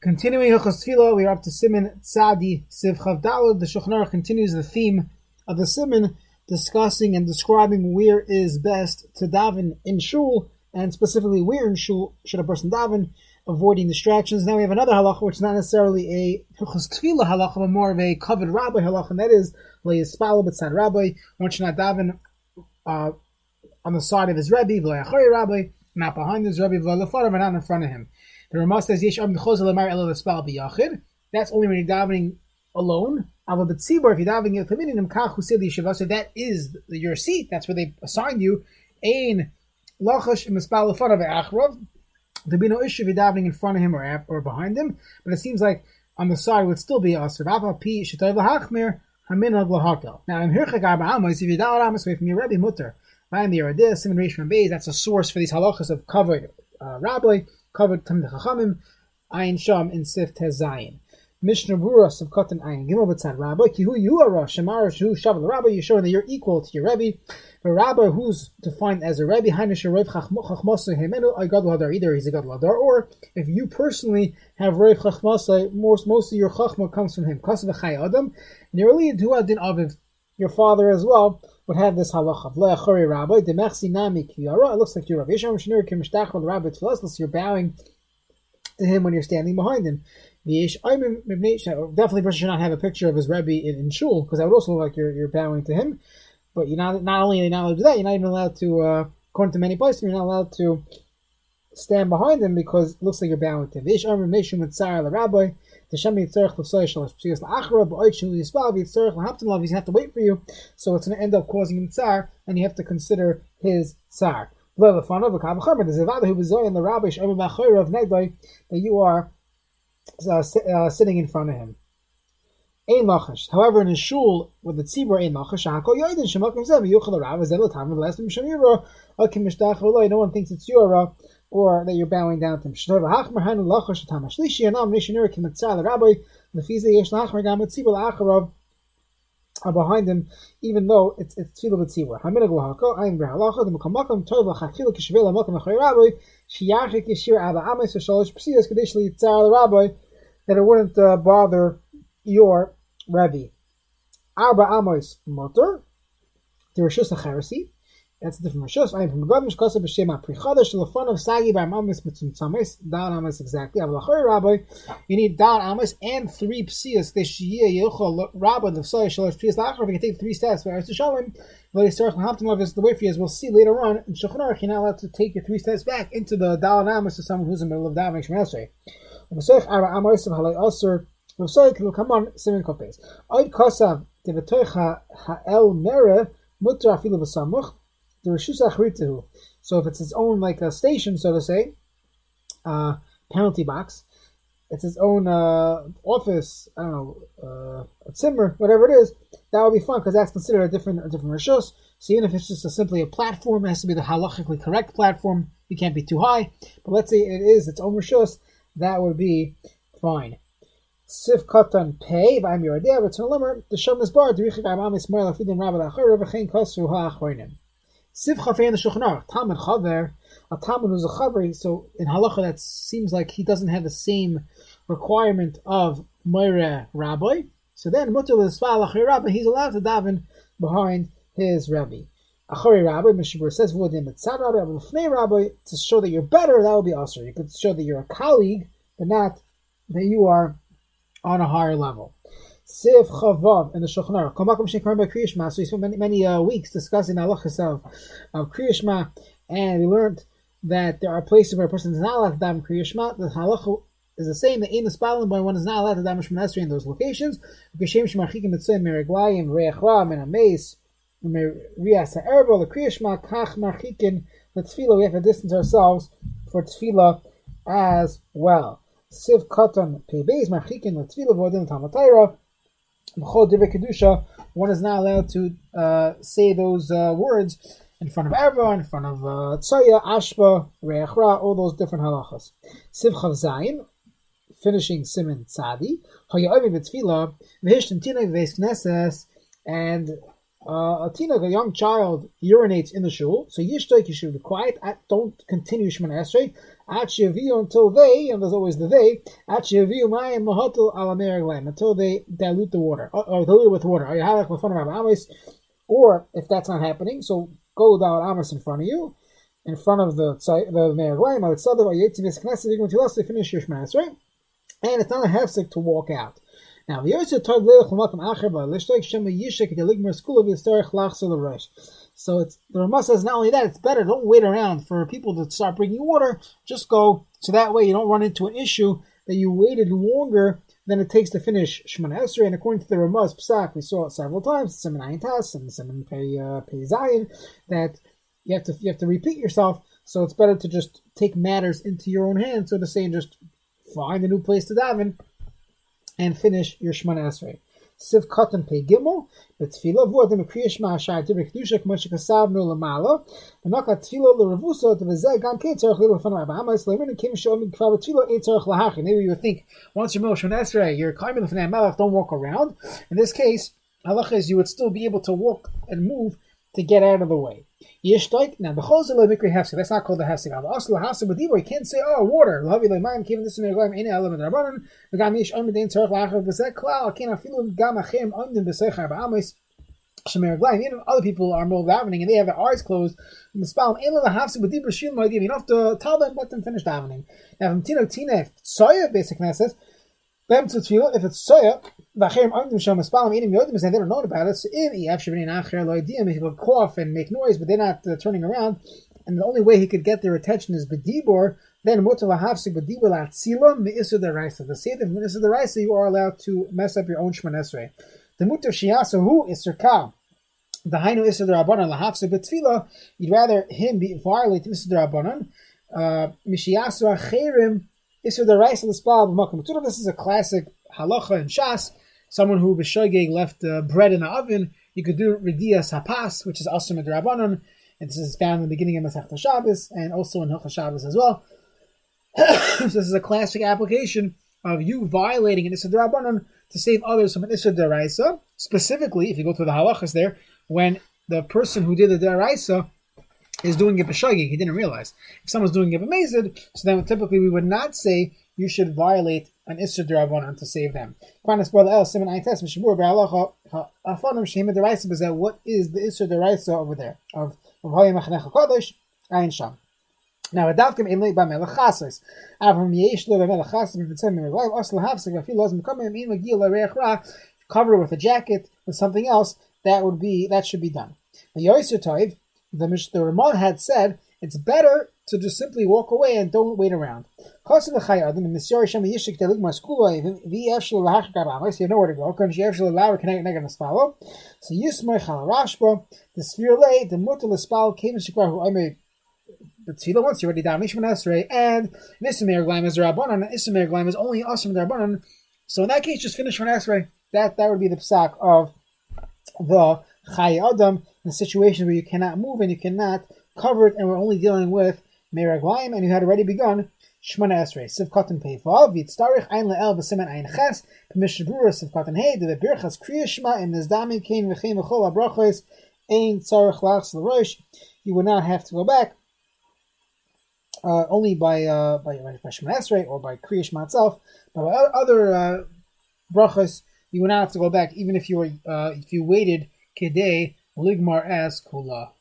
Continuing Hilchos Tefillah, we are up to Siman Tzadi Siv Chavdalad. The Shulchan continues the theme of the Siman, discussing and describing where is best to daven in shul, and specifically where in shul should a person daven, avoiding distractions. Now we have another halacha, which is not necessarily a Hilchos Tefillah halacha, but more of a kavod rabbi halacha, and that is Le'ispala b'tzad rabbi. One should not daven uh, on the side of his rabbi, v'le'achari rabbi, not behind his rabbi, v'le'lefarav, and not in front of him. The Ramah says, Yesh Am Lemar Lespal B'Yachid. That's only when you're davening alone. Ava B'Tzibor, if you're davening in Taminim, Kachu Sid Yeshiva, so that is your seat. That's where they assigned you. Ein Lachash Mespal Lefarav Achrov. There'd be no issue if you're davening in front of him or, or behind him, but it seems like on the side would still be Asr. Vava Pi Shetay Lahachmir, Haminag Lahakel. Now, in Hirchak Amos, if you daven Amos away from your Rebbe Mutter, Vayim the Yeradeh, Simon Reish that's a source for these halachas of kavod uh, rabbi kavod Tamid Chachamim, Ayin Sham in Sif Tezayin. Mishnah Berurah Sif Katan Ayin Gimel B'tzad Rabbi Kihu Yuara Shemar Shu Shaval Rabbi. You're showing that you're equal to your Rebbe. The Rabbi who's defined as a Rebbe Hainish Rev Chachmosa Hemenu Gadol Hadar. Either he's a Gadol Hadar, or if you personally have Rev Chachmosa, most most of your Chachma comes from him. Kasav Chay Adam. Nearly Din Aviv. Your father as well would have this halacha. Le'achori rabbi, demechsi nami kiyara. It looks like you're Rav Yisham Shnur Kimshtachel Rabbi Tfilas. You're bowing to him when you're standing behind him. Definitely, person should not have a picture of his Rebbe in, in shul because that would also look like you're, you're bowing to him. But you're not not only are you not allowed to do that, you're not even allowed to, uh, according to many places, you're not allowed to stand behind him because it looks like you're bowing to him. Vish Amr Meshim with Sarah Rabbi. Tashem Yitzarech L'Soy Shalosh Psias L'Achra B'Oit Shu Yispav Yitzarech L'Haptin Lav. He's have to wait for you, so it's going to end up causing him tsar, and you have to consider his tsar. There's a vada who was in the rabbi of Negdai that you are uh, uh, sitting in front of him. Ein lachash. However, in a shul with the tzibur ein lachash, hakol yoidin shemakim zeh v'yuchal rav is elotam v'lestim shamira akim mishtach v'loy. No one thinks it's your or that you're bowing down to him. La'acharav behind him, even though it's it's tefillah b'tzibur. Haminag l'hako ayin b'halacha the mukamakam tov l'chachila k'shvei l'makam achay rabbi shiyachik yeshir aba amis v'shalosh p'siyas kadesh liyitzar the rabbi that it wouldn't uh, bother your Rebbe. Arba Amos Motor, the Rishus HaCharisi, that's a different Rishus. I am from Gavish Kosa B'Shem HaPrichada Shalafon of Sagi by Amos Mitzum Tzamis, Dal Amos exactly. Avalachor Rabbi, you need Dal Amos and three Psias, Teshiyah Yochel Rabbi, the Soy Shalosh Psias Lachar, if can take three steps, but Eretz Shalom, Veli Sarach Lahamtim is the way for you, as we'll see later on, in Shulchan Aruch, you're not allowed to take your three steps back into the Dal Amos to someone who's in the middle of Davening Shemel Esrei. V'Soich Arba Amos of Halai Osir, Rosai can come on Simon Kopes. Oid Kosav Devatoicha Ha'el Mere Mutra Afilu V'Samuch the Rishus Achritahu. So if it's its own like a station, so to say, uh, penalty box, it's its own uh, office. I don't know, uh, a zimmer, whatever it is. That would be fun because that's considered a different a different rishus. So even if it's just a, simply a platform, it has to be the halachically correct platform. You can't be too high. But let's say it is its own rishus, that would be fine. Sif katan pei v'ayim yoradeh v'tzon lemer the this bar d'richik amam ismail afidin rabbi la'achor v'chein kosru ha'achroinim. The Shulchan a a chaver so in halacha that seems like he doesn't have the same requirement of moire rabbi so then l'sval achri rabbi he's allowed to daven behind his rabbi. Achari rabbi Mishabur says v'udim etzad rabbi but rabbi to show that you're better that would be also you could show that you're a colleague but not that you are on a higher level. Sif Chavav in the Shulchan Aruch. Kamakom Shekar by Kriyashma. So we spent many, many uh, weeks discussing halachas of, of Kriyashma, and we learned that there are places where a person is not allowed to daven Kriyashma. The halacha is the same. The Ein Spalin by one is not allowed to daven Shemon in those locations. Geshem Shemachikim Mitzvah Meriglayim Reachra Men Ameis Rias Ha'erbo the Kriyashma Kach Marchikin the Tefillah. We have to distance ourselves for Tefillah as well. Siv Katan Pebeis Marchikin Tefillah Vodin Tamatayra. One is not allowed to uh, say those uh, words in front of everyone, in front of uh, Ashba, Reachra, all those different halachas. Sivchav Zayin, finishing Simin Tzadi, Hayaomi B'Tfila, V'Hishtan Tina Knesses, and uh, a teenager, a young child, urinates in the shul, so yishtoik, you should be quiet, At, don't continue Shemon Esrei, Achiaviu until they, and there's always the they, Achiaviu mayim mahatul ala until they dilute the water, or, or dilute it with water. Or if that's not happening, so go down Amos in front of you, in front of the the Meraglaim, say that to finish your Shemon Esrei, and it's not a hefsek to walk out. Now. So it's the Ramah says not only that, it's better. Don't wait around for people to start bringing water. Just go so that way you don't run into an issue that you waited longer than it takes to finish Shemana Esrei. And according to the Ramah's Psak, we saw it several times, Simon Ayin Tas and Simon Pei uh, Pei Zayin, that you have to you have to repeat yourself. So it's better to just take matters into your own hands, so to say, and just find a new place to daven and finish your Shemana Esrei. Siv Katan Pei Gimel, Betfila Vuadim Kriyish Ma'ashai Dibri Kedusha K'mosh Kasav No Lamala, V'naka Tfila L'Revuso T'vezeh Gam Kei Tzorach Lilo Fanai Ba'ama Yisraelim Kim Shom Mikvav Tfila Ein Tzorach Lahachi. Maybe you would think once you're Moshe Esrei, you're Kaimel Fanai Malach, don't walk around. In this case, halacha is you would still be able to walk and move to get out of the way. Yishtoik. Now the chol zelo mikri hefsek. That's not called the hefsek. Al asla hafsek b'dibor. You can't say, oh, water. Lahavi le'mayim kivin this in goyim ina elam d'rabanan. V'gam yish on medein tzorach la'achav b'zek klal. Ken afilu gam achem ondim b'seichar ba'amis. Shemer Gleim, even other people are more davening and they have their eyes closed. You don't have to tell them, let them finish davening. Now, from Tino Tina, Soya basic says, if it's Soya, Vacherim Amdim Shom Espalim eating Yodim and they don't know about it. So if he actually Acher Loidim, he will cough and make noise, but they're not uh, turning around. And the only way he could get their attention is Bedibor. Then Mutar Lahavsik Bedibor Latzilam Meisur Deraisa. The say that Meisur Deraisa, you are allowed to mess up your own Shemon Esrei. The Mutar Shiasa who is Sirkal. The Hainu Isur Derabanan Lahavsik Betfila. You'd rather him be violate Isur Derabanan. Uh, Mishiasu Acherim Isur Deraisa L'Spal B'Makom. This is a classic halacha in Shas someone who b'shogeg left uh, bread in the oven, you could do ridias hapas, which is also midrabanon, and this is found in the beginning of Masechta Shabbos and also in Hilchah Shabbos as well. so this is a classic application of you violating an Issa Drabanan to save others from an Issa Daraisa. Specifically, if you go to the halachas there, when the person who did the Daraisa is doing it b'shogeg, he didn't realize. If someone's doing it b'mezid, so then typically we would not say you should violate an Isser Derabanan to save them. What is the Isser Deraisa over there of of Hayim Achnecha Kodesh Ayin Sham. Now, Adavkim Imli Ba Melech Chasos. Avram Yesh Lo Ba Melech Chasos Mitzvah Miraglav Osla Havsik Vafi Loz Mekamim Im Magil Reich Ra. Cover it with a jacket with something else. That would be that should be done. The Yoiser Toiv, the the Ramah had said it's better to just simply walk away and don't wait around. If you have nowhere to go, so Yismay Chalarashba, the Svirle, the Mutal Espal, came to Shikra, who I but Tefillah once you already down Esrei, and Nisamir Glaim is Rabbanan, and Isamir Glaim is only Asim Rabbanan. So in that case, just finish from Esrei. That that would be the psak of the Chay Adam, in a situation where you cannot move and you cannot cover it, and we're only dealing with Meraglaim, and you had already begun Shmona Esrei, Siv Katan Pei Vav, Yitztarich Ein Le'el B'Simen Ein Ches, Mishnah Brura Siv Katan Hey, the Birchas Kriya Shema, Im Nizdami Kain V'Chein V'Chol HaBrachos, Ein Tzarech Lachs L'Rosh, you would not have to go back, uh, only by, uh, by, by Shemona Esrei, or by Kriya itself, but by other, uh, you would not have to go back, even if you were, uh, if you waited Kedei Ligmar as Kula.